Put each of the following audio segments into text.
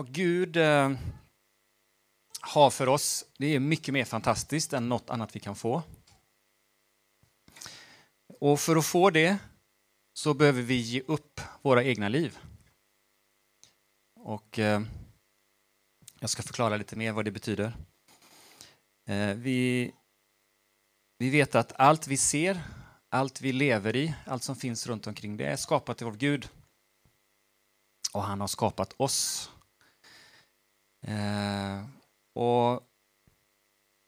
vad Gud eh, har för oss, det är mycket mer fantastiskt än något annat vi kan få. Och för att få det så behöver vi ge upp våra egna liv. Och eh, jag ska förklara lite mer vad det betyder. Eh, vi, vi vet att allt vi ser, allt vi lever i, allt som finns runt omkring, det är skapat av Gud. Och han har skapat oss. Eh, och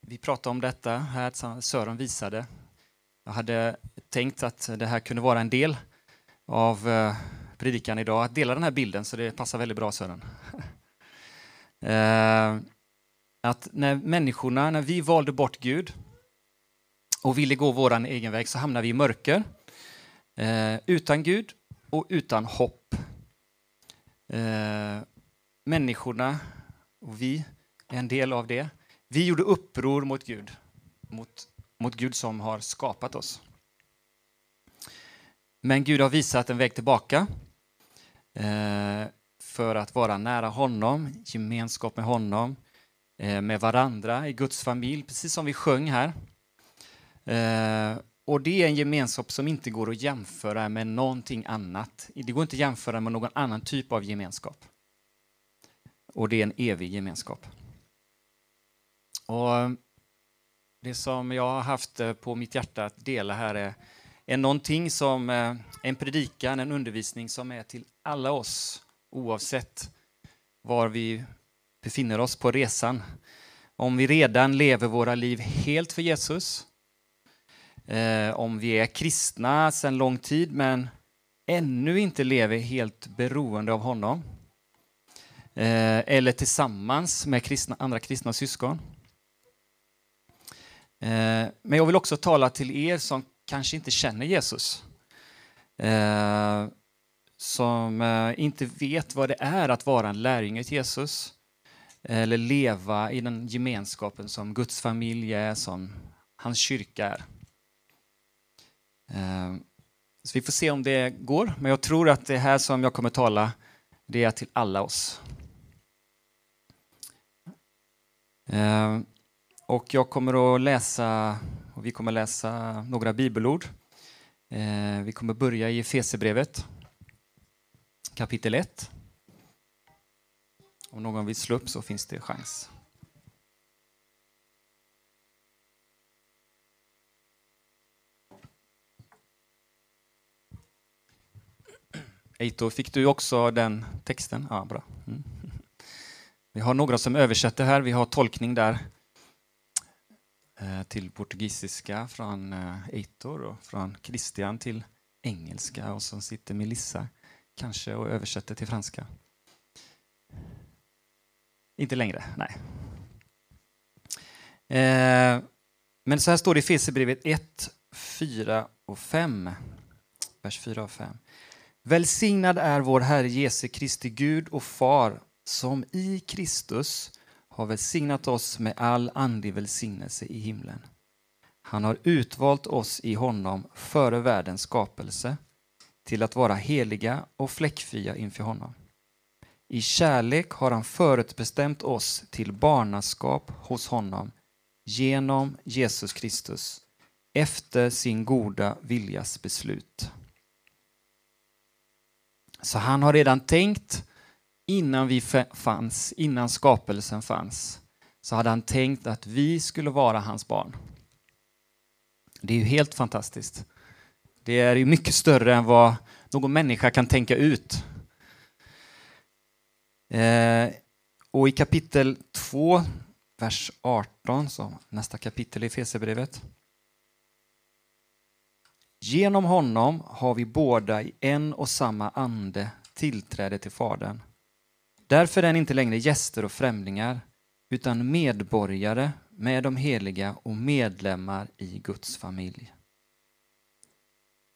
vi pratade om detta här, Sören visade. Jag hade tänkt att det här kunde vara en del av eh, predikan idag, att dela den här bilden, så det passar väldigt bra Sören. Eh, att när människorna, när vi valde bort Gud och ville gå vår egen väg så hamnade vi i mörker. Eh, utan Gud och utan hopp. Eh, människorna och vi är en del av det. Vi gjorde uppror mot Gud, mot, mot Gud som har skapat oss. Men Gud har visat en väg tillbaka eh, för att vara nära honom, gemenskap med honom, eh, med varandra i Guds familj, precis som vi sjöng här. Eh, och det är en gemenskap som inte går att jämföra med någonting annat. Det går inte att jämföra med någon annan typ av gemenskap. Och det är en evig gemenskap. Och eh, det som jag har haft eh, på mitt hjärta att dela här är är någonting som, eh, en predikan, en undervisning som är till alla oss oavsett var vi befinner oss på resan. Om vi redan lever våra liv helt för Jesus, om vi är kristna sedan lång tid men ännu inte lever helt beroende av honom, Eh, eller tillsammans med kristna, andra kristna syskon. Eh, men jag vill också tala till er som kanske inte känner Jesus. Eh, som inte vet vad det är att vara en lärjunge till Jesus. Eller leva i den gemenskapen som Guds familj är, som hans kyrka är. Så vi får se om det går, men jag tror att det här som jag kommer tala, det är till alla oss. Eh, Eh, och jag kommer att läsa och vi kommer läsa några bibelord. Eh, vi kommer börja i Efesierbrevet kapitel 1. Om någon vill slå upp så finns det chans. Eito, fick du också den texten? Ja, bra. Mm. Vi har några som översätter här, vi har tolkning där. Eh, till portugisiska från eh, Eitor och från Christian till engelska och så sitter Melissa kanske och översätter till franska. Inte längre, nej. Eh, men så här står det i Fesebrevet 1, 4 och 5. Vers 4 och 5. Välsignad är vår Herre Jesu Kristi Gud och Far som i Kristus har välsignat oss med all andlig välsignelse i himlen. Han har utvalt oss i honom före världens skapelse till att vara heliga och fläckfria inför honom. I kärlek har han förutbestämt oss till barnaskap hos honom genom Jesus Kristus efter sin goda viljas beslut. Så han har redan tänkt innan vi fanns, innan skapelsen fanns, så hade han tänkt att vi skulle vara hans barn. Det är ju helt fantastiskt. Det är ju mycket större än vad någon människa kan tänka ut. Eh, och i kapitel 2, vers 18, så nästa kapitel i Efesierbrevet. Genom honom har vi båda i en och samma ande tillträde till Fadern. Därför är ni inte längre gäster och främlingar, utan medborgare med de heliga och medlemmar i Guds familj.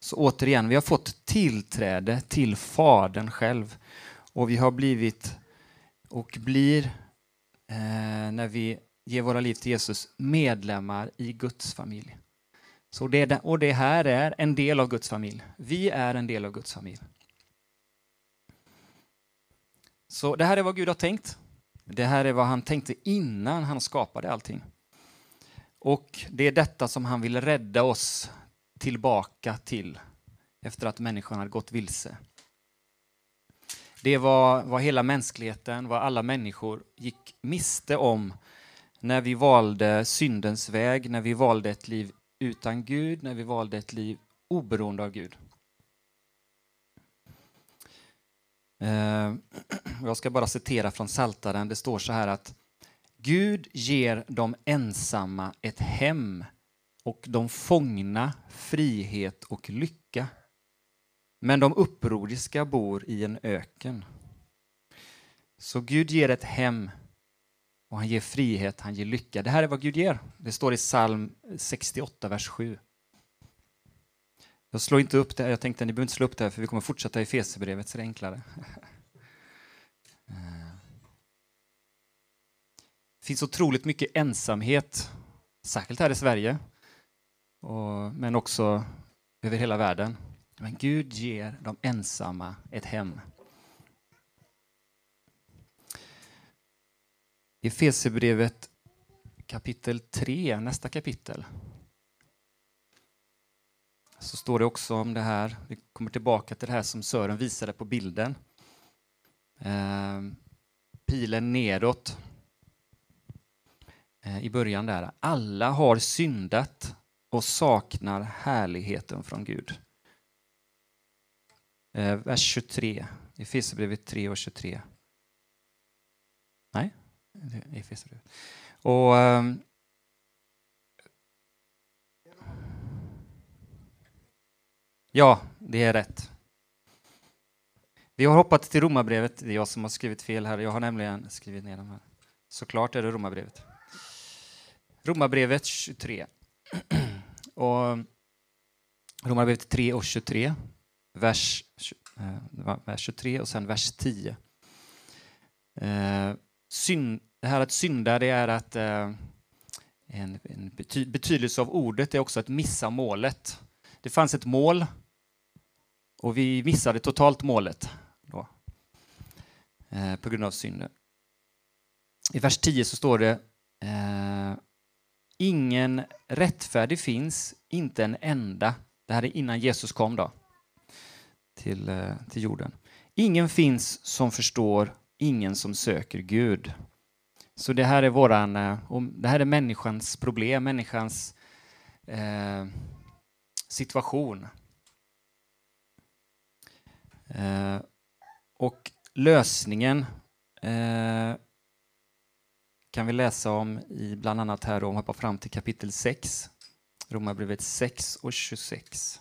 Så återigen, vi har fått tillträde till Fadern själv och vi har blivit och blir, eh, när vi ger våra liv till Jesus, medlemmar i Guds familj. Så det, och det här är en del av Guds familj. Vi är en del av Guds familj. Så det här är vad Gud har tänkt. Det här är vad han tänkte innan han skapade allting. Och det är detta som han vill rädda oss tillbaka till efter att människan hade gått vilse. Det var vad hela mänskligheten, vad alla människor gick miste om när vi valde syndens väg, när vi valde ett liv utan Gud, när vi valde ett liv oberoende av Gud. Eh, Eh, jag ska bara citera från Saltaren. Det står så här att Gud ger de ensamma ett hem och de fångna frihet och lycka. Men de upproriska bor i en öken. Så Gud ger ett hem och han ger frihet, han ger lycka. Det här är vad Gud ger. Det står i psalm 68, vers 7. Jag slår inte upp det, jag tänkte ni behöver inte slå upp det här för vi kommer fortsätta i Fesebrevet så det är enklare. Det finns otroligt mycket ensamhet, särskilt här i Sverige, och, men också över hela världen. Men Gud ger de ensamma ett hem. I Fesebrevet kapitel 3, nästa kapitel, så står det också om det här. Vi kommer tillbaka till det här som Sören visade på bilden. Eh, pilen nedåt eh, i början där. Alla har syndat och saknar härligheten från Gud. Eh, vers 23, Efesierbrevet 3 och 23. Nej, Efesierbrevet. Och ehm, Ja, det är rätt. Vi har hoppat till Romarbrevet. Det är jag som har skrivit fel här. Jag har nämligen skrivit ner dem här. Såklart är det Romarbrevet. Romarbrevet 23. och Romarbrevet 3 och 23. Vers, eh, vers 23 och sen vers 10. Eh, det här att synda, det är att eh, en, en bety betydelse av ordet är också att missa målet. Det fanns ett mål och vi missade totalt målet då, eh, på grund av synden. I vers 10 så står det eh, Ingen rättfärdig finns, inte en enda. Det här är innan Jesus kom då, till, eh, till jorden. Ingen finns som förstår, ingen som söker Gud. Så det här är våran, eh, det här är människans problem, människans eh, situation. Eh, och lösningen eh, kan vi läsa om i bland annat här om hoppar fram till kapitel 6, Romarbrevet 6 och 26.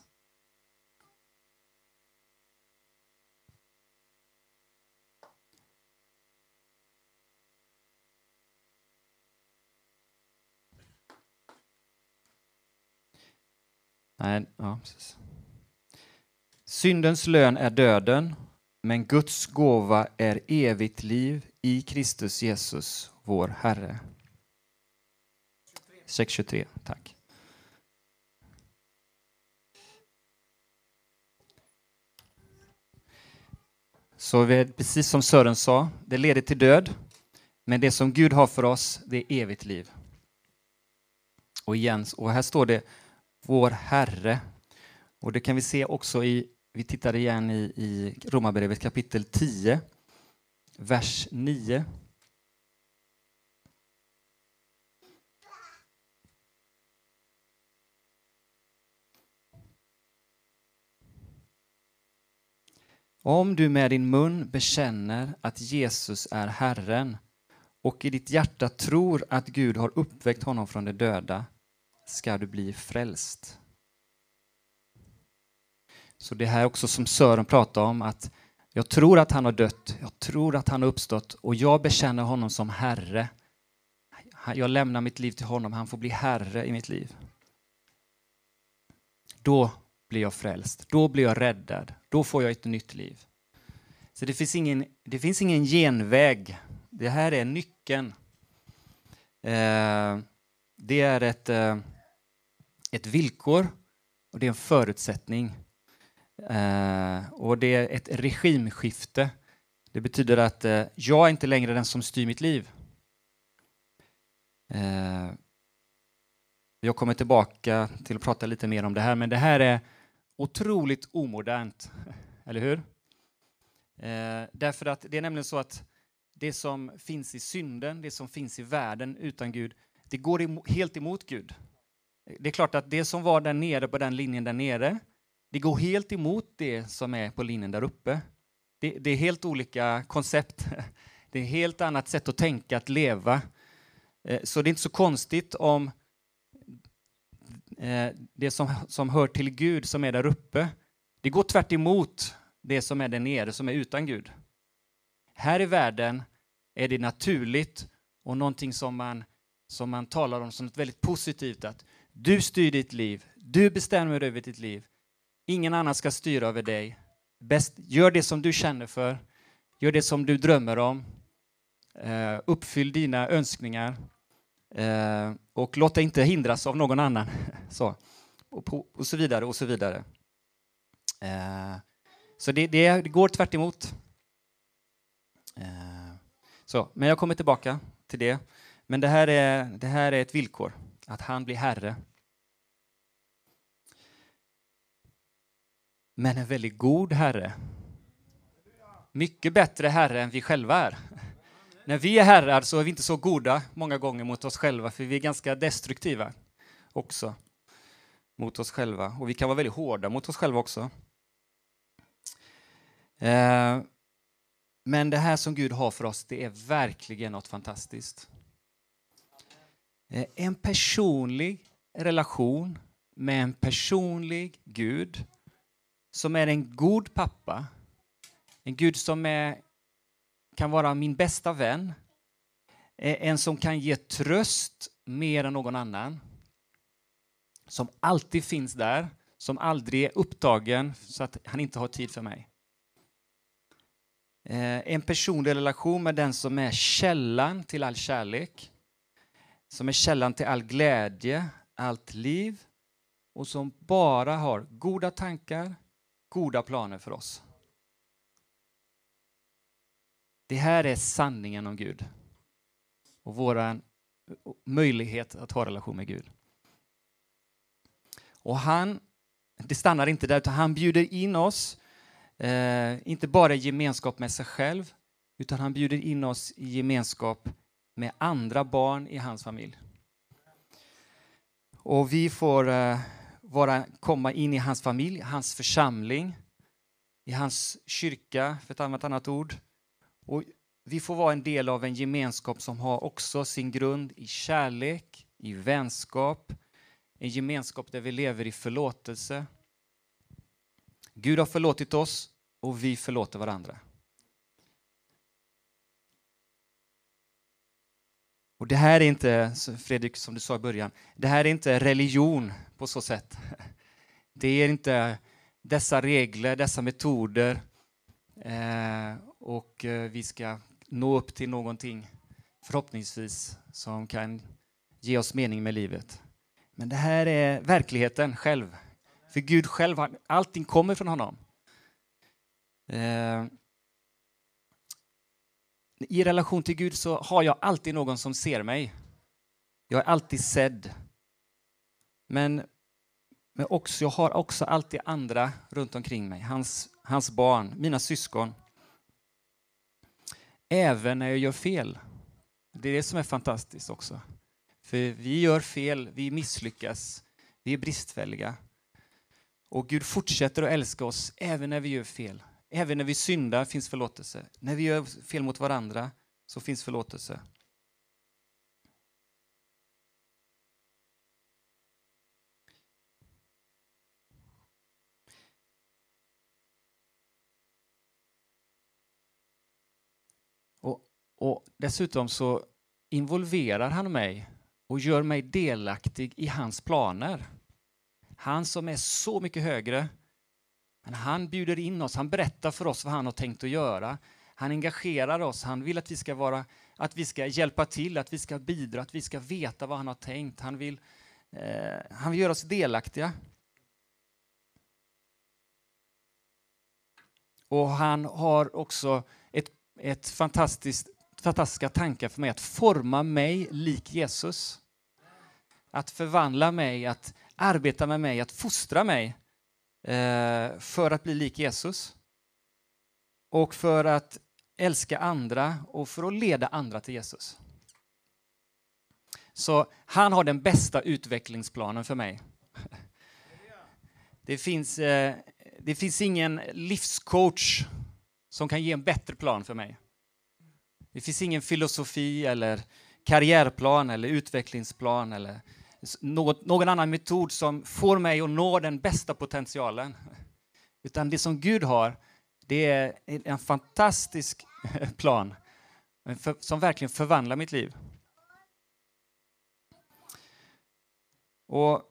Nej, ja, precis. Syndens lön är döden, men Guds gåva är evigt liv i Kristus Jesus, vår Herre. 6.23, tack. Så vi, precis som Sören sa, det leder till död, men det som Gud har för oss, det är evigt liv. Och igen, och här står det vår Herre. Och det kan vi se också i vi tittar igen i, i Romarbrevet kapitel 10, vers 9. Om du med din mun bekänner att Jesus är Herren och i ditt hjärta tror att Gud har uppväckt honom från de döda ska du bli frälst. Så det här också som Sören pratade om, att jag tror att han har dött, jag tror att han har uppstått och jag bekänner honom som Herre. Jag lämnar mitt liv till honom, han får bli Herre i mitt liv. Då blir jag frälst, då blir jag räddad, då får jag ett nytt liv. Så det finns ingen, det finns ingen genväg. Det här är nyckeln. Eh, det är ett, eh, ett villkor och det är en förutsättning. Eh, och det är ett regimskifte. Det betyder att eh, jag är inte längre den som styr mitt liv. Eh, jag kommer tillbaka till att prata lite mer om det här, men det här är otroligt omodernt, eller hur? Eh, därför att det är nämligen så att det som finns i synden, det som finns i världen utan Gud, det går helt emot Gud. Det är klart att det som var där nere på den linjen där nere, det går helt emot det som är på linjen där uppe. Det, det är helt olika koncept. Det är ett helt annat sätt att tänka, att leva. Eh, så det är inte så konstigt om eh, det som, som hör till Gud, som är där uppe, det går tvärt emot det som är där nere, som är utan Gud. Här i världen är det naturligt och någonting som man, som man talar om som något väldigt positivt, att du styr ditt liv, du bestämmer över ditt liv. Ingen annan ska styra över dig. Bäst, gör det som du känner för, gör det som du drömmer om, uh, uppfyll dina önskningar uh, och låt dig inte hindras av någon annan. så. Och, och, så vidare och så vidare. Uh, så det, det, det går tvärt emot. Så, men jag kommer tillbaka till det. Men det här, är, det här är ett villkor, att han blir herre. Men en väldigt god herre. Mycket bättre herre än vi själva är. När vi är herrar så är vi inte så goda många gånger mot oss själva, för vi är ganska destruktiva också mot oss själva. Och vi kan vara väldigt hårda mot oss själva också. Eh, men det här som Gud har för oss, det är verkligen något fantastiskt. Eh, en personlig relation med en personlig Gud som är en god pappa, en Gud som är, kan vara min bästa vän, en som kan ge tröst mer än någon annan, som alltid finns där, som aldrig är upptagen så att han inte har tid för mig. Eh, en personlig relation med den som är källan till all kärlek, som är källan till all glädje, allt liv och som bara har goda tankar, goda planer för oss. Det här är sanningen om Gud och vår möjlighet att ha relation med Gud. Och han, det stannar inte där, utan han bjuder in oss Eh, inte bara i gemenskap med sig själv, utan han bjuder in oss i gemenskap med andra barn i hans familj. Och vi får eh, vara, komma in i hans familj, hans församling, i hans kyrka, för att använda ett annat ord. Och vi får vara en del av en gemenskap som har också sin grund i kärlek, i vänskap, en gemenskap där vi lever i förlåtelse, Gud har förlåtit oss och vi förlåter varandra. Och det här är inte, Fredrik, som du sa i början, det här är inte religion på så sätt. Det är inte dessa regler, dessa metoder eh, och eh, vi ska nå upp till någonting, förhoppningsvis, som kan ge oss mening med livet. Men det här är verkligheten själv. För Gud själv, allting kommer från honom. Eh, i relation till Gud så har jag alltid någon som ser mig. Jag är alltid sedd. Men, men också, jag har också alltid andra runt omkring mig, hans, hans barn, mina syskon. Även när jag gör fel. Det är det som är fantastiskt också. För vi gör fel, vi misslyckas, vi är bristfälliga. Och Gud fortsätter att älska oss även när vi gör fel. Även när vi syndar finns förlåtelse. När vi gör fel mot varandra så finns förlåtelse. Och, och dessutom så involverar han mig och gör mig delaktig i hans planer. Han som är så mycket högre. Men han bjuder in oss, han berättar för oss vad han har tänkt att göra. Han engagerar oss, han vill att vi ska, vara, att vi ska hjälpa till, att vi ska bidra, att vi ska veta vad han har tänkt. Han vill, eh, han vill göra oss delaktiga. Och han har också ett ett fantastiskt, fantastiska tankar för mig att forma mig lik Jesus. Att förvandla mig, att arbeta med mig, att fostra mig Eh, för att bli lik Jesus. Och för att älska andra och för att leda andra till Jesus. Så han har den bästa utvecklingsplanen för mig. Det finns, eh, det finns ingen livscoach som kan ge en bättre plan för mig. Det finns ingen filosofi eller karriärplan eller utvecklingsplan eller något, någon annan metod som får mig att nå den bästa potentialen. Utan det som Gud har, det är en fantastisk plan som verkligen förvandlar mitt liv. Och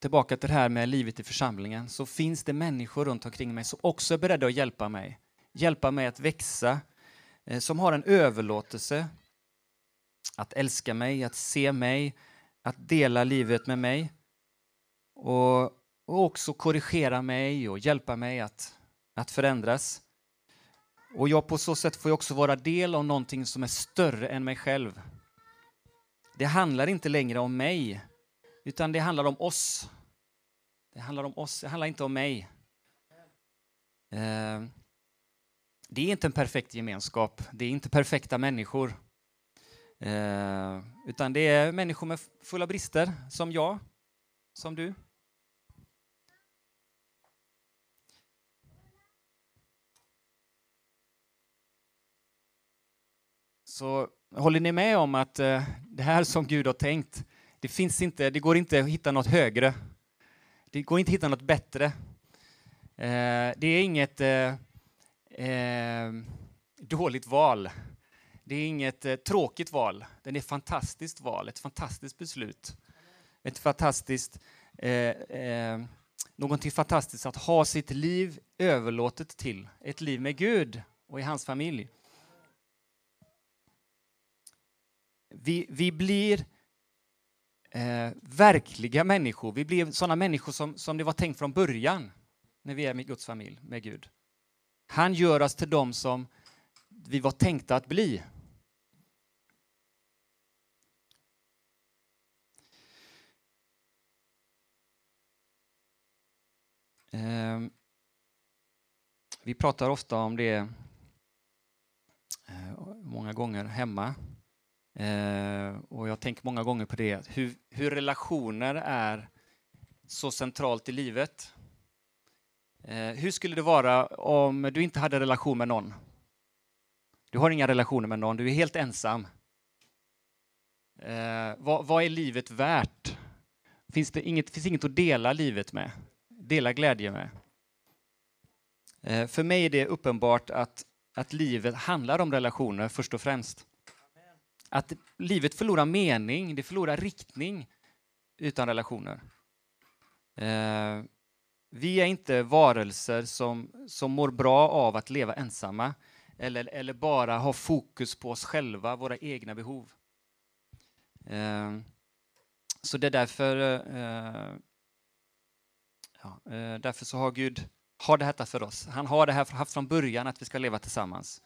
tillbaka till det här med livet i församlingen, så finns det människor runt omkring mig som också är beredda att hjälpa mig. Hjälpa mig att växa, eh, som har en överlåtelse att älska mig, att se mig, att dela livet med mig och, och också korrigera mig och hjälpa mig att, att förändras. Och jag på så sätt får jag också vara del av någonting som är större än mig själv. Det handlar inte längre om mig, utan det handlar om oss. Det handlar om oss, det handlar inte om mig. Eh, det är inte en perfekt gemenskap, det är inte perfekta människor. Eh, utan det är människor med fulla brister, som jag, som du. Så håller ni med om att eh, det här som Gud har tänkt, det finns inte, det går inte att hitta något högre. Det går inte att hitta något bättre. Eh, det är inget eh, eh dåligt val. Det är inget eh, tråkigt val. Det är ett fantastiskt val, ett fantastiskt beslut. Ett fantastiskt, eh, eh, någonting fantastiskt att ha sitt liv överlåtet till. Ett liv med Gud och i hans familj. Vi, vi blir eh, verkliga människor. Vi blev sådana människor som, som det var tänkt från början när vi är med Guds familj, med Gud. Han gör oss till dem som vi var tänkta att bli. Eh, vi pratar ofta om det eh, många gånger hemma. Eh, och jag tänker många gånger på det, hur, hur relationer är så centralt i livet. Eh, hur skulle det vara om du inte hade relation med någon? Du har inga relationer med någon, du är helt ensam. Eh, vad, vad, är livet värt? Finns det inget, finns inget att dela livet med? Dela glädje med? Eh, för mig är det uppenbart att, att livet handlar om relationer först och främst. Att livet förlorar mening, det förlorar riktning utan relationer. Eh, vi är inte varelser som, som mår bra av att leva ensamma eller, eller bara ha fokus på oss själva, våra egna behov. Eh, så det är därför, eh, ja, eh, därför så har Gud har det här för oss. Han har det här haft från början att vi ska leva tillsammans.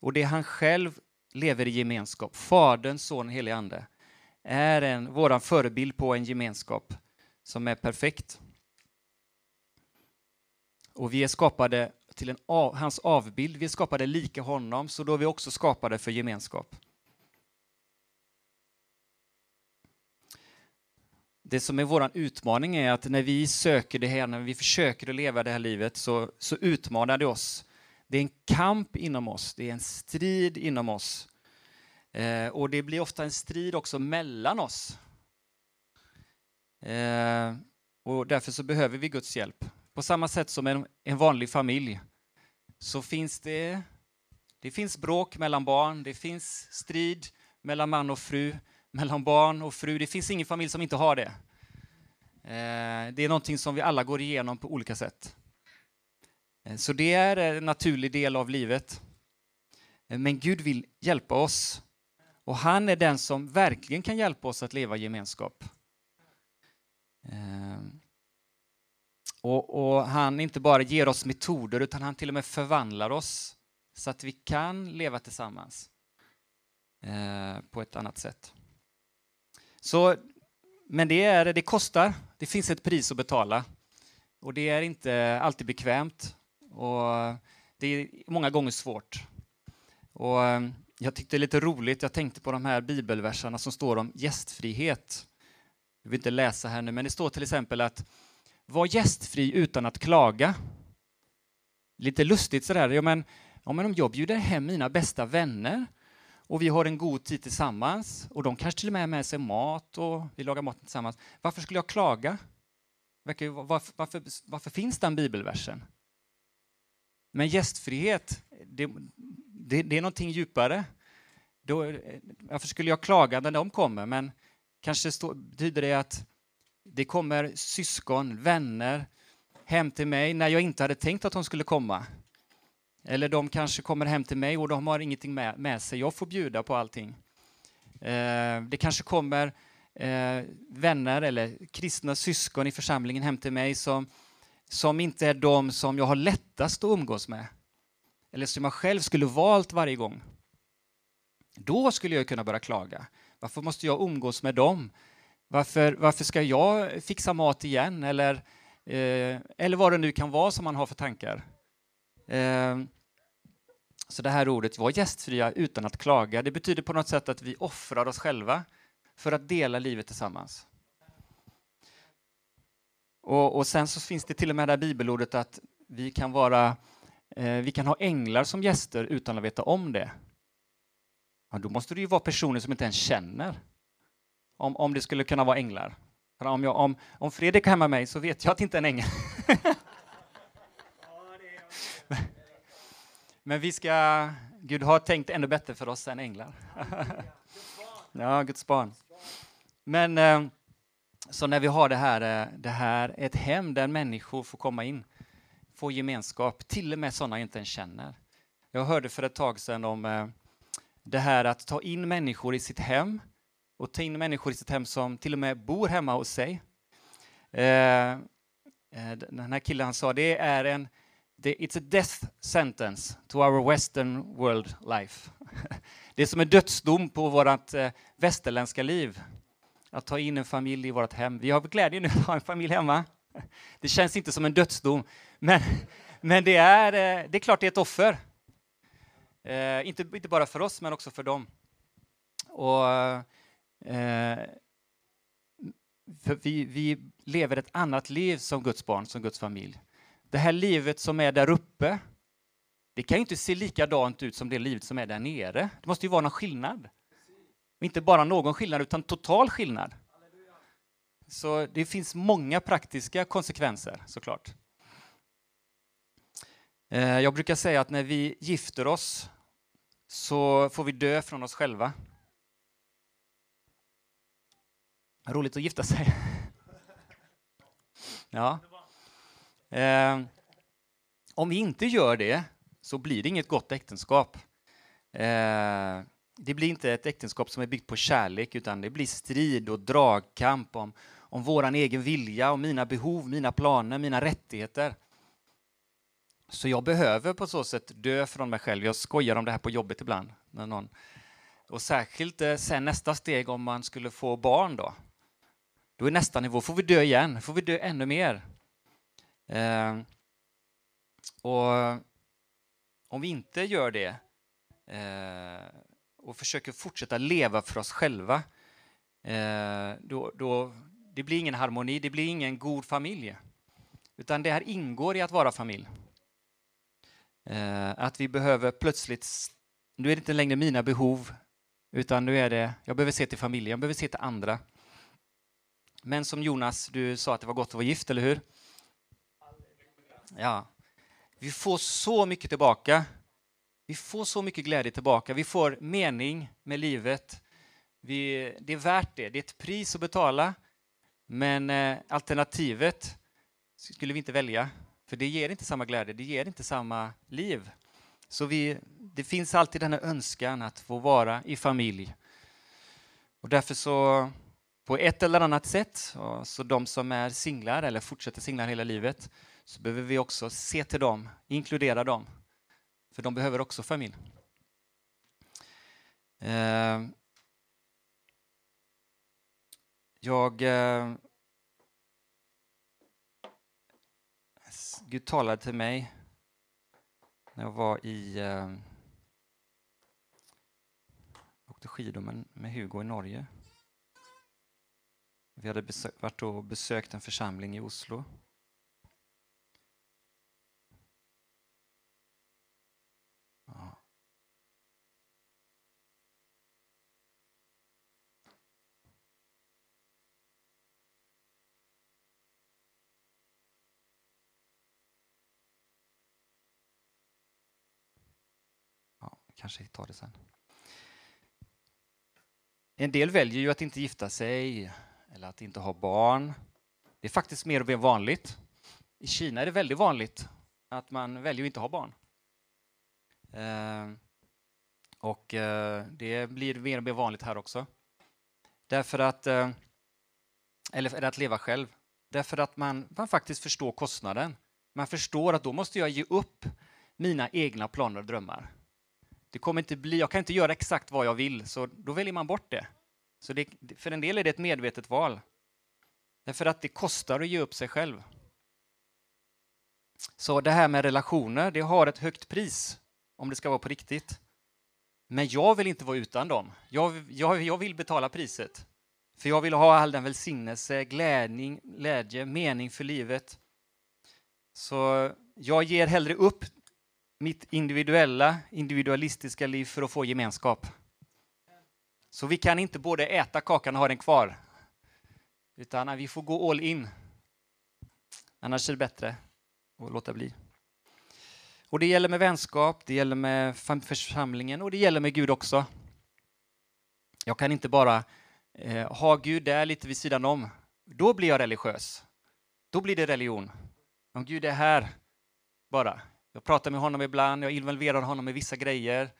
Och det han själv lever i gemenskap, Fadern, Sonen, Helige Ande, är en, våran förebild på en gemenskap som är perfekt. Och vi är skapade till en av, hans avbild, vi är skapade lika honom, så då är vi också skapade för gemenskap. Det som är vår utmaning är att när vi söker det här, när vi försöker att leva det här livet, så, så utmanar det oss. Det är en kamp inom oss, det är en strid inom oss. Eh, och det blir ofta en strid också mellan oss. Eh, och därför så behöver vi Guds hjälp. På samma sätt som en, en vanlig familj så finns det, det finns bråk mellan barn, det finns strid mellan man och fru, mellan barn och fru. Det finns ingen familj som inte har det. Eh, det är någonting som vi alla går igenom på olika sätt. Eh, så det är en naturlig del av livet. Eh, men Gud vill hjälpa oss. Och han är den som verkligen kan hjälpa oss att leva i gemenskap. Ehm, och, och, han inte bara ger oss metoder, utan han till och med förvandlar oss så att vi kan leva tillsammans eh, på ett annat sätt. Så, men det, är, det kostar, det finns ett pris att betala. Och det är inte alltid bekvämt och det är många gånger svårt. Och eh, jag tyckte det är lite roligt, jag tänkte på de här bibelverserna som står om gästfrihet. Jag vill inte läsa här nu, men det står till exempel att var gästfri utan att klaga. Lite lustigt sådär, ja men, ja men om jag bjuder hem mina bästa vänner och vi har en god tid tillsammans och de kanske till och med har med sig mat och vi lagar mat tillsammans. Varför skulle jag klaga? Varför, varför, varför finns den bibelversen? Men gästfrihet, det, det, det är någonting djupare. Då, varför skulle jag klaga när de kommer? Men kanske stå, betyder det att det kommer syskon, vänner hem till mig när jag inte hade tänkt att de skulle komma. Eller de kanske kommer hem till mig och de har ingenting med, med sig. Jag får bjuda på allting. Eh, det kanske kommer eh, vänner eller kristna syskon i församlingen hem till mig som, som inte är de som jag har lättast att umgås med. Eller som jag själv skulle valt varje gång. Då skulle jag kunna börja klaga. Varför måste jag umgås med dem? Varför, varför ska jag fixa mat igen? Eller, eh, eller vad det nu kan vara som man har för tankar. Eh, så det här ordet, var gästfria utan att klaga, det betyder på något sätt att vi offrar oss själva för att dela livet tillsammans. Och, och sen så finns det till och med det här bibelordet att vi kan, vara, eh, vi kan ha änglar som gäster utan att veta om det. Ja, då måste det ju vara personer som inte ens känner om, om det skulle kunna vara änglar. För om, jag, om, om Fredrik är hemma med mig så vet jag att det inte är en ängel. Men vi ska, Gud har tänkt ännu bättre för oss än änglar. ja, Guds barn. Men eh, så när vi har det här, eh, det här ett hem där människor får komma in, få gemenskap, till och med sådana jag inte ens känner. Jag hörde för ett tag sedan om eh, det här att ta in människor i sitt hem och ta in människor i sitt hem som till och med bor hemma hos sig. Eh, den här killen han sa det är en it's a death sentence to our western world life. Det är som en dödsdom på vårt västerländska liv. Att ta in en familj i vårt hem. Vi har glädjen nu att ha en familj hemma. Det känns inte som en dödsdom, men, men det, är, eh, det är klart det är ett offer. Eh, inte, inte bara för oss, men också för dem. Och, eh, för vi, vi lever ett annat liv som Guds barn, som Guds familj det här livet som är där uppe, det kan ju inte se likadant ut som det livet som är där nere. Det måste ju vara någon skillnad inte bara någon skillnad, utan total skillnad. Så det finns många praktiska konsekvenser såklart. Eh, jag brukar säga att när vi gifter oss så får vi dö från oss själva. Roligt att gifta sig. Ja. Eh, om vi inte gör det så blir det inget gott äktenskap. Eh, det blir inte ett äktenskap som är byggt på kärlek utan det blir strid och dragkamp om, om våran egen vilja, och mina behov, mina planer, mina rättigheter. Så jag behöver på så sätt dö från mig själv. Jag skojar om det här på jobbet ibland. När någon, och särskilt eh, sen nästa steg om man skulle få barn då. Då är nästa nivå, får vi dö igen, får vi dö ännu mer. Eh, och om vi inte gör det eh, och försöker fortsätta leva för oss själva, eh, då, då det blir ingen harmoni, det blir ingen god familj. Utan det här ingår i att vara familj. Eh, att vi behöver plötsligt, nu är det inte längre mina behov, utan nu är det, jag behöver se till familjen, jag behöver se till andra. Men som Jonas, du sa att det var gott att vara gift, eller hur? Ja. Vi får så mycket tillbaka. Vi får så mycket glädje tillbaka. Vi får mening med livet. Vi, det är värt det. Det är ett pris att betala. Men eh, alternativet skulle vi inte välja. För det ger inte samma glädje, det ger inte samma liv. Så vi, det finns alltid den här önskan att få vara i familj. Och därför så på ett eller annat sätt. Så de som är singlar eller fortsätter singlar hela livet, så behöver vi också se till dem, inkludera dem. För de behöver också familj. Eh, jag... Eh, Gud talade till mig när jag var i... Jag åkte skidor med Hugo i Norge. Vi hade varit och besökt en församling i Oslo. Kanske tar det sen. En del väljer ju att inte gifta sig eller att inte ha barn. Det är faktiskt mer och mer vanligt. I Kina är det väldigt vanligt att man väljer att inte ha barn. Eh, och eh, det blir mer och mer vanligt här också. Därför att, eh, eller att leva själv. Därför att man, man faktiskt förstår kostnaden. Man förstår att då måste jag ge upp mina egna planer och drömmar. Det kommer inte bli, jag kan inte göra exakt vad jag vill, så då väljer man bort det. Så det, för en del är det ett medvetet val. Därför att det kostar att ge upp sig själv. Så det här med relationer, det har ett högt pris om det ska vara på riktigt. Men jag vill inte vara utan dem. Jag, jag, jag vill betala priset. För jag vill ha all den välsignelse, glädning, glädje, mening för livet. Så jag ger hellre upp mitt individuella, individualistiska liv för att få gemenskap. Så vi kan inte både äta kakan och ha den kvar. Utan vi får gå all in. Annars är det bättre att låta bli. Och det gäller med vänskap, det gäller med församlingen och det gäller med Gud också. Jag kan inte bara eh, ha Gud där lite vid sidan om. Då blir jag religiös. Då blir det religion. Om Gud är här bara. Jag pratar med honom ibland, jag involverar honom i vissa grejer.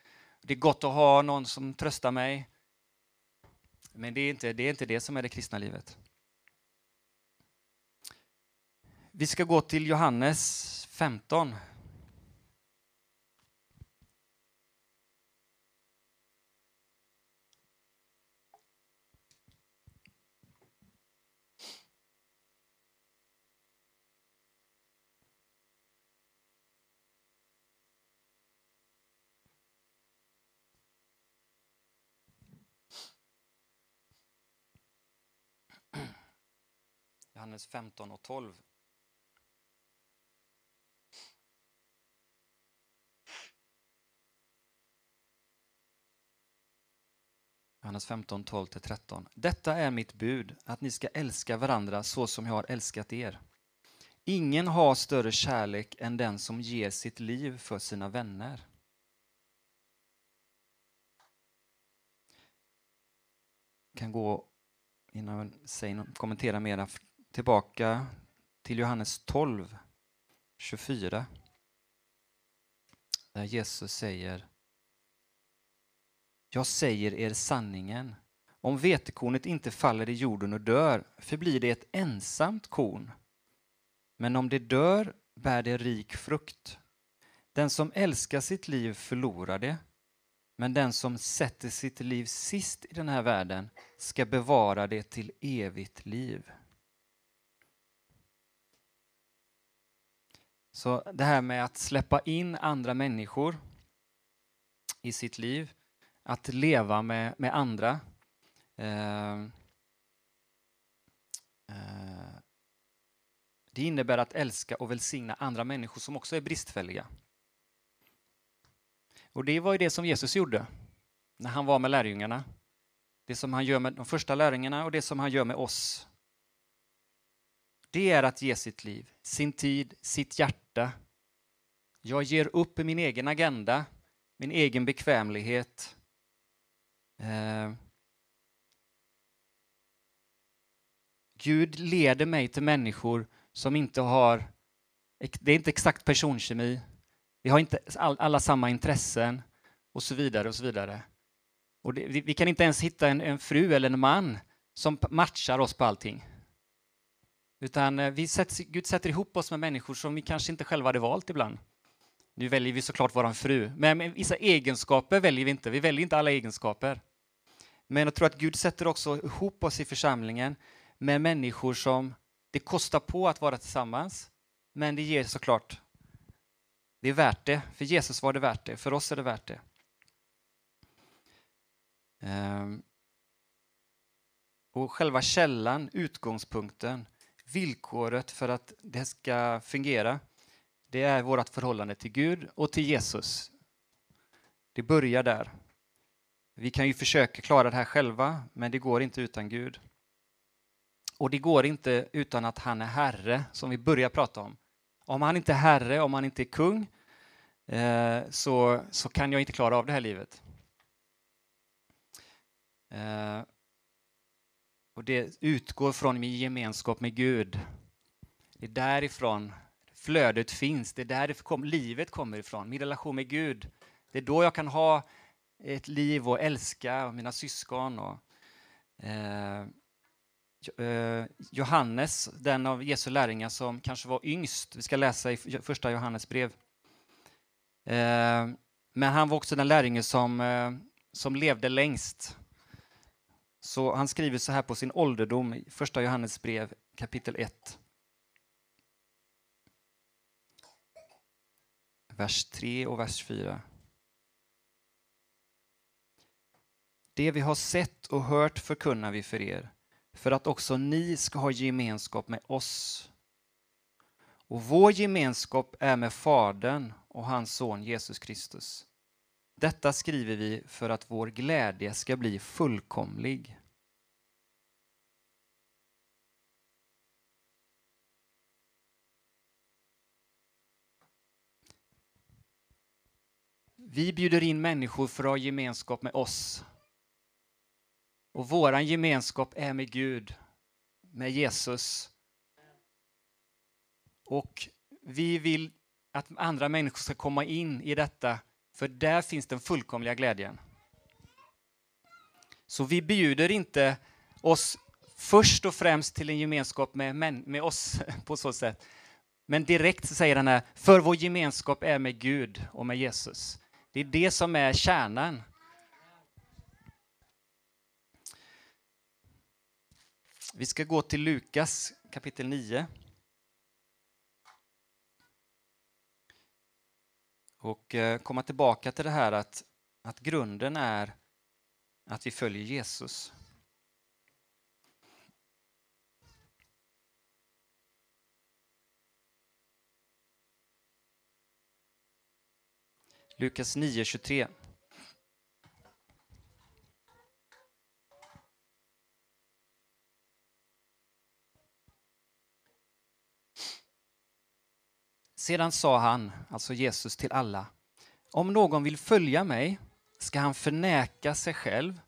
Det är gott att ha någon som tröstar mig. Men det är inte det, är inte det som är det kristna livet. Vi ska gå till Johannes 15. Johannes 15 och 12. Johannes 15, 12-13. Detta är mitt bud, att ni ska älska varandra så som jag har älskat er. Ingen har större kärlek än den som ger sitt liv för sina vänner. Jag kan gå innan jag kommenterar mera tillbaka till Johannes 12, 24. Där Jesus säger Jag säger er sanningen. Om vetekornet inte faller i jorden och dör förblir det ett ensamt korn. Men om det dör bär det rik frukt. Den som älskar sitt liv förlorar det, men den som sätter sitt liv sist i den här världen ska bevara det till evigt liv. Så det här med att släppa in andra människor i sitt liv, att leva med, med andra. Eh, eh, det innebär att älska och välsigna andra människor som också är bristfälliga. Och det var ju det som Jesus gjorde när han var med lärjungarna. Det som han gör med de första lärjungarna och det som han gör med oss det är att ge sitt liv, sin tid, sitt hjärta. Jag ger upp min egen agenda, min egen bekvämlighet. Eh, Gud leder mig till människor som inte har, det är inte exakt personkemi, vi har inte alla samma intressen och så vidare och så vidare. Och det, vi kan inte ens hitta en, en fru eller en man som matchar oss på allting. Utan eh, vi sätts, Gud sätter ihop oss med människor som vi kanske inte själva hade valt ibland. Nu väljer vi såklart vår fru, men vissa egenskaper väljer vi inte. Vi väljer inte alla egenskaper. Men jag tror att Gud sätter också ihop oss i församlingen med människor som det kostar på att vara tillsammans, men det ger såklart, det är värt det. För Jesus var det värt det, för oss är det värt det. Ehm. Och själva källan, utgångspunkten, villkoret för att det ska fungera, det är vårt förhållande till Gud och till Jesus. Det börjar där. Vi kan ju försöka klara det här själva, men det går inte utan Gud. Och det går inte utan att han är Herre, som vi börjar prata om. Om han inte är Herre, om han inte är kung, eh, så, så kan jag inte klara av det här livet. Eh, och det utgår från min gemenskap med Gud. Det är därifrån flödet finns, det är där livet kommer ifrån, min relation med Gud. Det är då jag kan ha ett liv och älska mina syskon. Och, eh, eh, Johannes, den av Jesu lärjungar som kanske var yngst, vi ska läsa i första Johannes brev. Eh, men han var också den lärjunge som, eh, som levde längst. Så han skriver så här på sin ålderdom i första Johannes brev kapitel 1. Vers 3 och vers 4. Det vi har sett och hört förkunnar vi för er, för att också ni ska ha gemenskap med oss. Och vår gemenskap är med Fadern och hans son Jesus Kristus. Detta skriver vi för att vår glädje ska bli fullkomlig. Vi bjuder in människor för att ha gemenskap med oss. Och våran gemenskap är med Gud, med Jesus. Och vi vill att andra människor ska komma in i detta, för där finns den fullkomliga glädjen. Så vi bjuder inte oss först och främst till en gemenskap med, med oss på så sätt. Men direkt säger han här, för vår gemenskap är med Gud och med Jesus. Det är det som är kärnan. Vi ska gå till Lukas kapitel 9. Och eh, komma tillbaka till det här att, att grunden är att vi följer Jesus. Lukas 9.23. Sedan sa han, alltså Jesus, till alla. Om någon vill följa mig ska han förnäka sig själv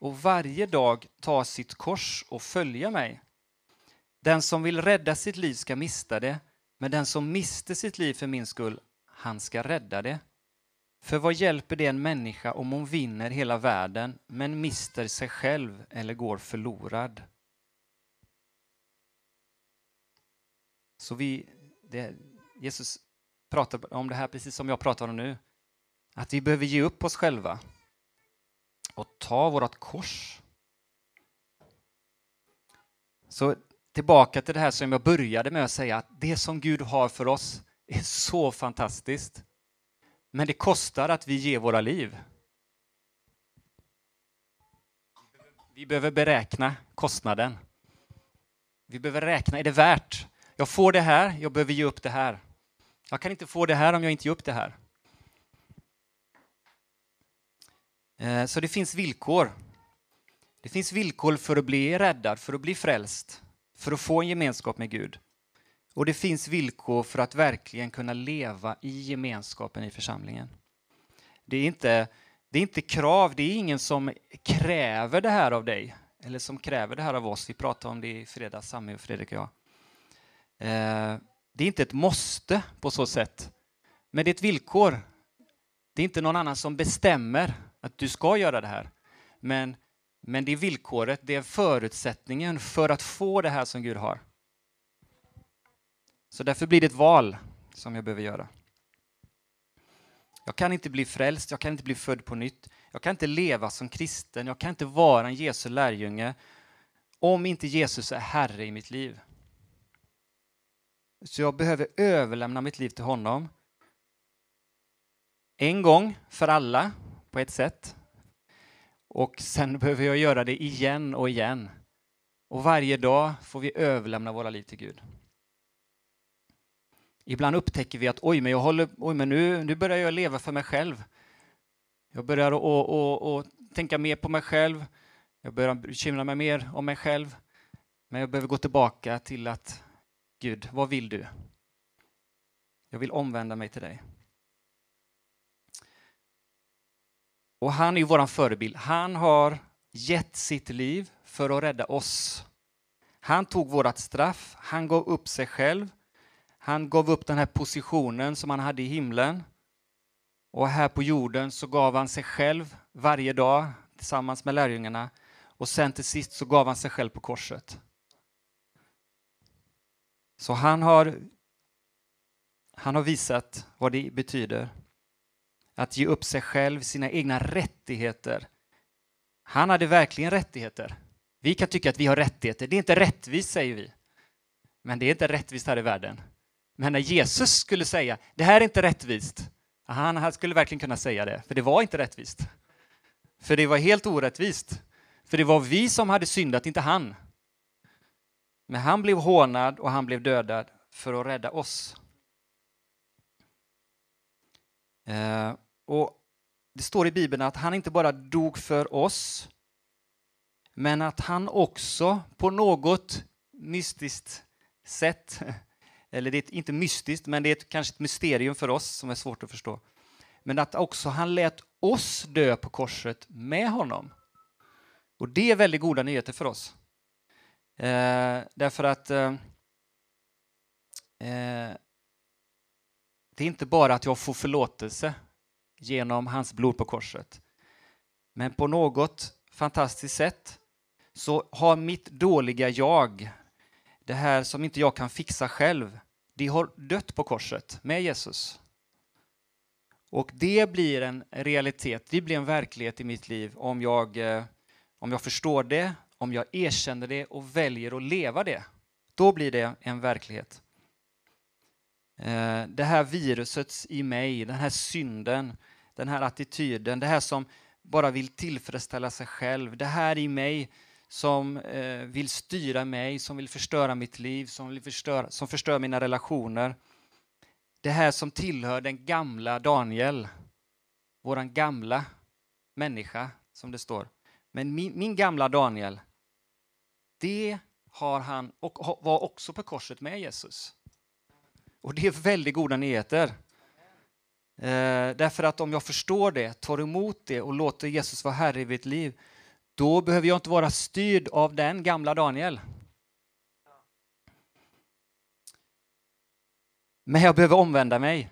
och varje dag ta sitt kors och följa mig. Den som vill rädda sitt liv ska mista det, men den som mister sitt liv för min skull, han ska rädda det. För vad hjälper det en människa om hon vinner hela världen men mister sig själv eller går förlorad? Så vi, det, Jesus pratar om det här precis som jag pratar om nu. Att vi behöver ge upp oss själva och ta vårt kors. Så tillbaka till det här som jag började med att säga, att det som Gud har för oss är så fantastiskt. Men det kostar att vi ger våra liv. Vi behöver beräkna kostnaden. Vi behöver räkna, är det värt? Jag får det här, jag behöver ge upp det här. Jag kan inte få det här om jag inte ger upp det här. Eh, så det finns villkor. Det finns villkor för att bli räddad, för att bli frälst, för att få en gemenskap med Gud. Och det finns villkor för att verkligen kunna leva i gemenskapen i församlingen. Det är inte, det är inte krav, det är ingen som kräver det här av dig, eller som kräver det här av oss. Vi pratade om det i fredags, Sami och Fredrik och jag. Eh, det är inte ett måste på så sätt, men det är ett villkor. Det är inte någon annan som bestämmer att du ska göra det här. Men Men det är villkoret, det är förutsättningen för att få det här som Gud har. Så därför blir det ett val som jag behöver göra. Jag kan inte bli frälst, jag kan inte bli född på nytt. Jag kan inte leva som kristen, jag kan inte vara en Jesu lärjunge om inte Jesus är Herre i mitt liv. Så jag behöver överlämna mitt liv till honom. En gång för alla, på ett sätt. Och sen behöver jag göra det igen och igen. Och varje dag får vi överlämna våra liv till Gud. Ibland upptäcker vi att oj, men, jag håller, oj, men nu, nu börjar jag leva för mig själv. Jag börjar å, å, å, tänka mer på mig själv. Jag börjar bekymra mig mer om mig själv. Men jag behöver gå tillbaka till att Gud, vad vill du? Jag vill omvända mig till dig. Och han är ju vår förebild. Han har gett sitt liv för att rädda oss. Han tog vårt straff, han gav upp sig själv. Han gav upp den här positionen som han hade i himlen. Och här på jorden så gav han sig själv varje dag tillsammans med lärjungarna. Och sen till sist så gav han sig själv på korset. Så han har, han har visat vad det betyder att ge upp sig själv, sina egna rättigheter. Han hade verkligen rättigheter. Vi kan tycka att vi har rättigheter. Det är inte rättvist, säger vi. Men det är inte rättvist här i världen. Men när Jesus skulle säga det här är inte rättvist, han skulle verkligen kunna säga det, för det var inte rättvist. För det var helt orättvist. För det var vi som hade syndat, inte han. Men han blev hånad och han blev dödad för att rädda oss. Eh, och Det står i Bibeln att han inte bara dog för oss, men att han också på något mystiskt sätt, eller det är inte mystiskt, men det är ett, kanske ett mysterium för oss som är svårt att förstå, men att också han lät oss dö på korset med honom. Och det är väldigt goda nyheter för oss. Eh, därför att eh, eh det är inte bara att jag får förlåtelse genom hans blod på korset. Men på något fantastiskt sätt så har mitt dåliga jag, det här som inte jag kan fixa själv, de har dött på korset med Jesus. Och det blir en realitet, det blir en verklighet i mitt liv om jag, eh, om jag förstår det, om jag erkänner det och väljer att leva det. Då blir det en verklighet. Eh, det här viruset i mig, den här synden, den här attityden, det här som bara vill tillfredsställa sig själv, det här i mig som eh, vill styra mig, som vill förstöra mitt liv, som, vill förstöra, som förstör mina relationer. Det här som tillhör den gamla Daniel, våran gamla människa, som det står. Men min, min gamla Daniel, det har han och var också på korset med Jesus. Och det är väldigt goda nyheter. Eh, därför att om jag förstår det, tar emot det och låter Jesus vara Herre i mitt liv, då behöver jag inte vara styrd av den gamla Daniel. Men jag behöver omvända mig.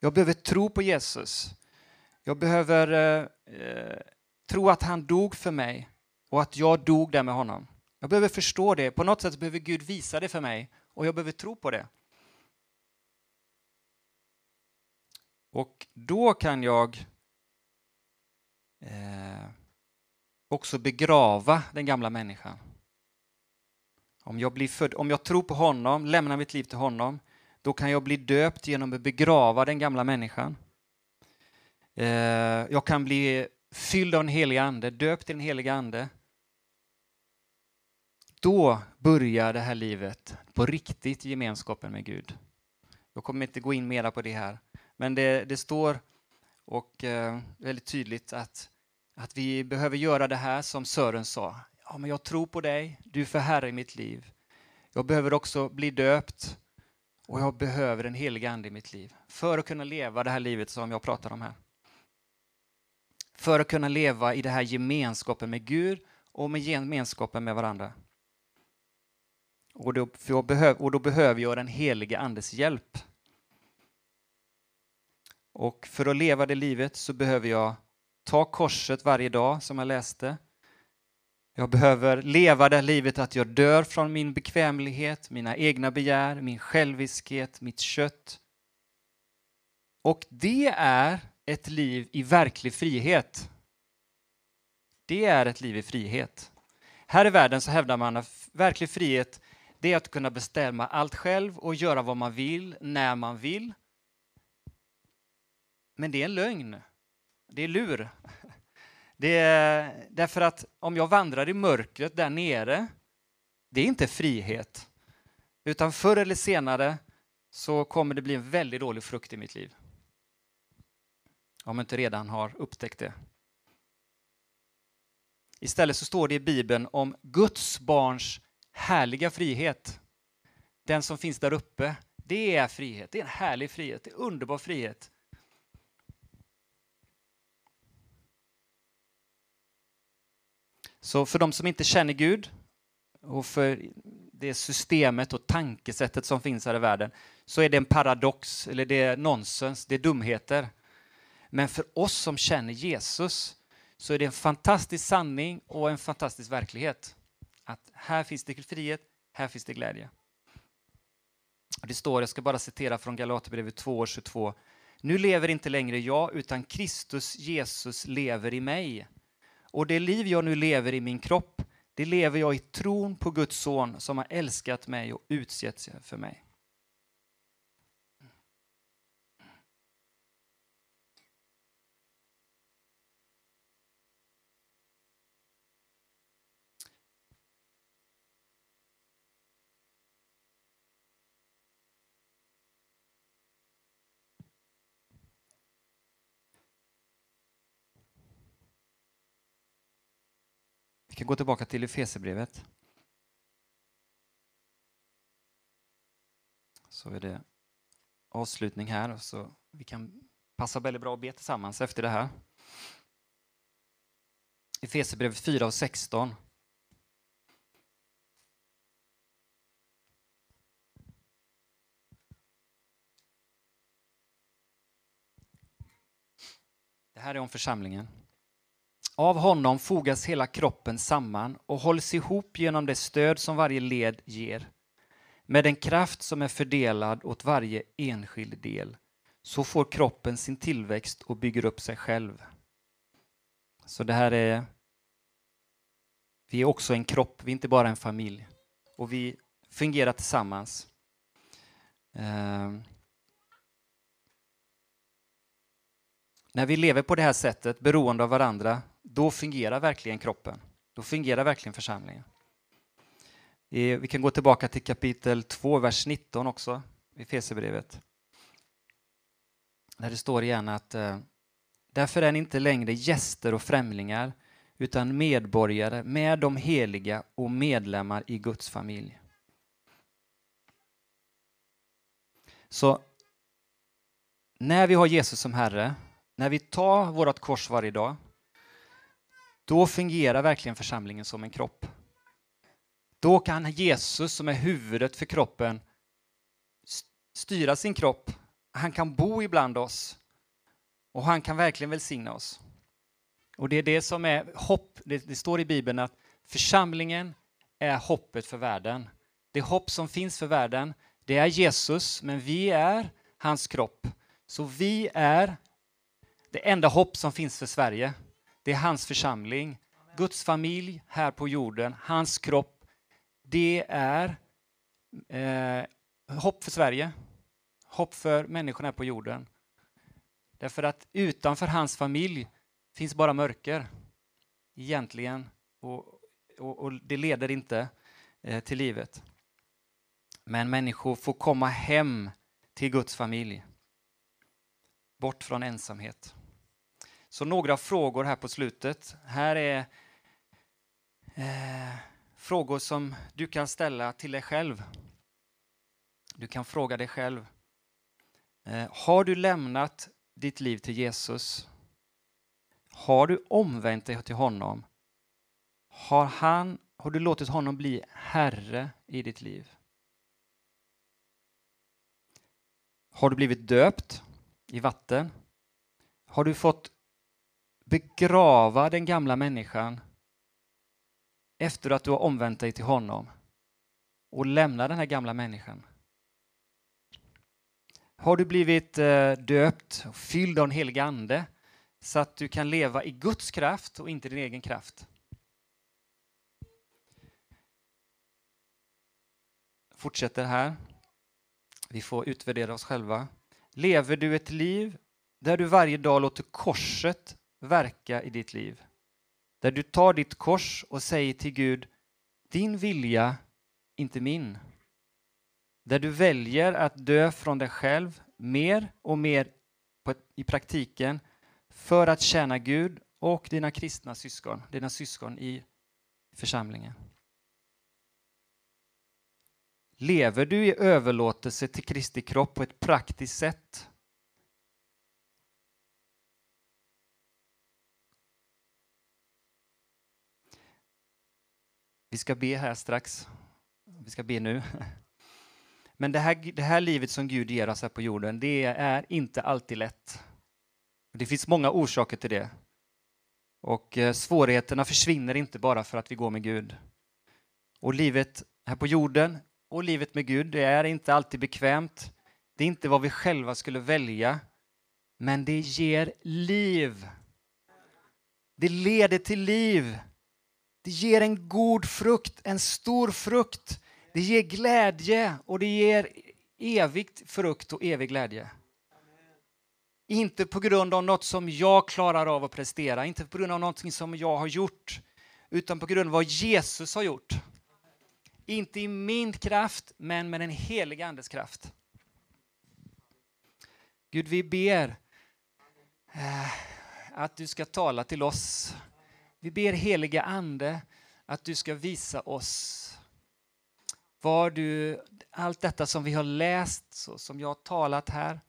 Jag behöver tro på Jesus. Jag behöver eh, eh, tro att han dog för mig och att jag dog där med honom. Jag behöver förstå det. På något sätt behöver Gud visa det för mig och jag behöver tro på det. Och då kan jag eh, också begrava den gamla människan. Om jag, blir född, om jag tror på honom, lämnar mitt liv till honom, då kan jag bli döpt genom att begrava den gamla människan. Eh, jag kan bli fylld av den helige Ande, döpt i den heliga Ande. Då börjar det här livet på riktigt gemenskapen med Gud. Jag kommer inte gå in mera på det här. Men det, det står och eh, väldigt tydligt att, att vi behöver göra det här som Sören sa. Ja, men jag tror på dig, du är för Herre i mitt liv. Jag behöver också bli döpt och jag behöver en helig ande i mitt liv för att kunna leva det här livet som jag pratar om här. För att kunna leva i den här gemenskapen med Gud och med gemenskapen med varandra. Och då, behöv, och då behöver jag den heliga Andes hjälp. Och för att leva det livet så behöver jag ta korset varje dag, som jag läste. Jag behöver leva det livet att jag dör från min bekvämlighet, mina egna begär, min själviskhet, mitt kött. Och det är ett liv i verklig frihet. Det är ett liv i frihet. Här i världen så hävdar man att verklig frihet det är att kunna bestämma allt själv och göra vad man vill, när man vill. Men det är en lögn. Det är lur. Det är därför att om jag vandrar i mörkret där nere, det är inte frihet. Utan förr eller senare så kommer det bli en väldigt dålig frukt i mitt liv. Om jag inte redan har upptäckt det. Istället så står det i Bibeln om Guds barns härliga frihet. Den som finns där uppe, det är frihet. Det är en härlig frihet, det är en underbar frihet. Så för de som inte känner Gud och för det systemet och tankesättet som finns här i världen så är det en paradox, eller det är nonsens, det är dumheter. Men för oss som känner Jesus så är det en fantastisk sanning och en fantastisk verklighet. Att här finns det frihet, här finns det glädje. Det står, jag ska bara citera från Galaterbrevet 2 22. Nu lever inte längre jag, utan Kristus Jesus lever i mig. Och det liv jag nu lever i min kropp, det lever jag i tron på Guds son som har älskat mig och utsett sig för mig. Vi kan gå tillbaka till Efesierbrevet. Så är det avslutning här, så vi kan passa väldigt bra att be tillsammans efter det här. Efesierbrevet 4 och 16. Det här är om församlingen. Av honom fogas hela kroppen samman och hålls ihop genom det stöd som varje led ger. Med den kraft som är fördelad åt varje enskild del så får kroppen sin tillväxt och bygger upp sig själv. Så det här är... Vi är också en kropp, vi är inte bara en familj. Och vi fungerar tillsammans. Uh, när vi lever på det här sättet, beroende av varandra, då fungerar verkligen kroppen. Då fungerar verkligen församlingen. Vi kan gå tillbaka till kapitel 2, vers 19 också, i Fesebrevet. Där det står igen att eh, därför är ni inte längre gäster och främlingar utan medborgare med de heliga och medlemmar i Guds familj. Så när vi har Jesus som Herre, när vi tar vårt kors varje dag, då fungerar verkligen församlingen som en kropp. Då kan Jesus, som är huvudet för kroppen, styra sin kropp. Han kan bo ibland oss och han kan verkligen välsigna oss. Och det är det som är hopp. Det, det står i Bibeln att församlingen är hoppet för världen. Det hopp som finns för världen, det är Jesus, men vi är hans kropp. Så vi är det enda hopp som finns för Sverige. Det är hans församling, Guds familj här på jorden, hans kropp. Det är eh, hopp för Sverige, hopp för människorna här på jorden. Därför att utanför hans familj finns bara mörker, egentligen. Och, och, och det leder inte eh, till livet. Men människor får komma hem till Guds familj. Bort från ensamhet. Så några frågor här på slutet. Här är eh, frågor som du kan ställa till dig själv. Du kan fråga dig själv. Eh, har du lämnat ditt liv till Jesus? Har du omvänt dig till honom? Har, han, har du låtit honom bli Herre i ditt liv? Har du blivit döpt i vatten? Har du fått begrava den gamla människan efter att du har omvänt dig till honom och lämna den här gamla människan. Har du blivit eh, döpt och fylld av den helige Ande så att du kan leva i Guds kraft och inte din egen kraft? Fortsätter här. Vi får utvärdera oss själva. Lever du ett liv där du varje dag låter korset verka i ditt liv? Där du tar ditt kors och säger till Gud, din vilja, inte min. Där du väljer att dö från dig själv mer och mer i praktiken för att tjäna Gud och dina kristna syskon, dina syskon i församlingen. Lever du i överlåtelse till Kristi kropp på ett praktiskt sätt? Vi ska be här strax. Vi ska be nu. Men det här, det här livet som Gud ger oss här på jorden, det är inte alltid lätt. Det finns många orsaker till det. Och eh, svårigheterna försvinner inte bara för att vi går med Gud. Och livet här på jorden och livet med Gud, det är inte alltid bekvämt. Det är inte vad vi själva skulle välja. Men det ger liv. Det leder till liv. Det ger en god frukt, en stor frukt. Det ger glädje och det ger evigt frukt och evig glädje. Inte på grund av något som jag klarar av att prestera, inte på grund av något som jag har gjort, utan på grund av vad Jesus har gjort. Inte i min kraft, men med den heliga Andes kraft. Gud, vi ber eh, att du ska tala till oss. Vi ber heliga Ande att du ska visa oss vad du, allt detta som vi har läst, så som jag har talat här.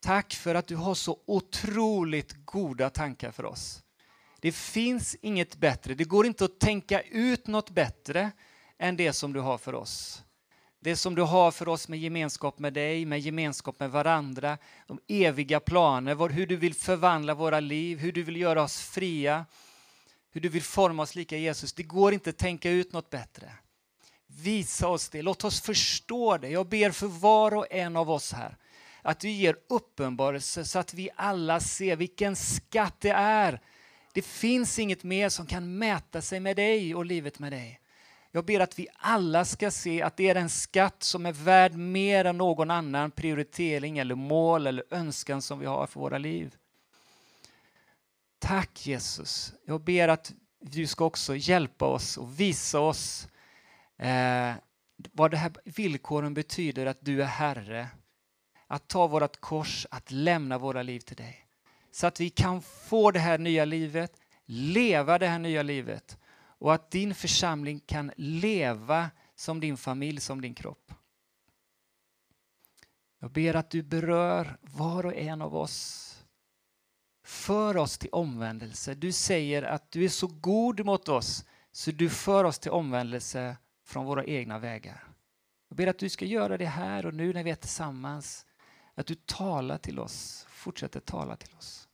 Tack för att du har så otroligt goda tankar för oss. Det finns inget bättre, det går inte att tänka ut något bättre än det som du har för oss. Det som du har för oss med gemenskap med dig, med gemenskap med varandra, de eviga planer, hur du vill förvandla våra liv, hur du vill göra oss fria, hur du vill forma oss lika Jesus. Det går inte att tänka ut något bättre. Visa oss det, låt oss förstå det. Jag ber för var och en av oss här att du ger uppenbarelse så att vi alla ser vilken skatt det är. Det finns inget mer som kan mäta sig med dig och livet med dig. Jag ber att vi alla ska se att det är en skatt som är värd mer än någon annan prioritering eller mål eller önskan som vi har för våra liv. Tack Jesus. Jag ber att du ska också hjälpa oss och visa oss eh, vad det här villkoren betyder att du är Herre. Att ta vårt kors, att lämna våra liv till dig. Så att vi kan få det här nya livet, leva det här nya livet och att din församling kan leva som din familj, som din kropp. Jag ber att du berör var och en av oss. För oss till omvändelse. Du säger att du är så god mot oss så du för oss till omvändelse från våra egna vägar. Jag ber att du ska göra det här och nu när vi är tillsammans. Att du talar till oss, fortsätter tala till oss.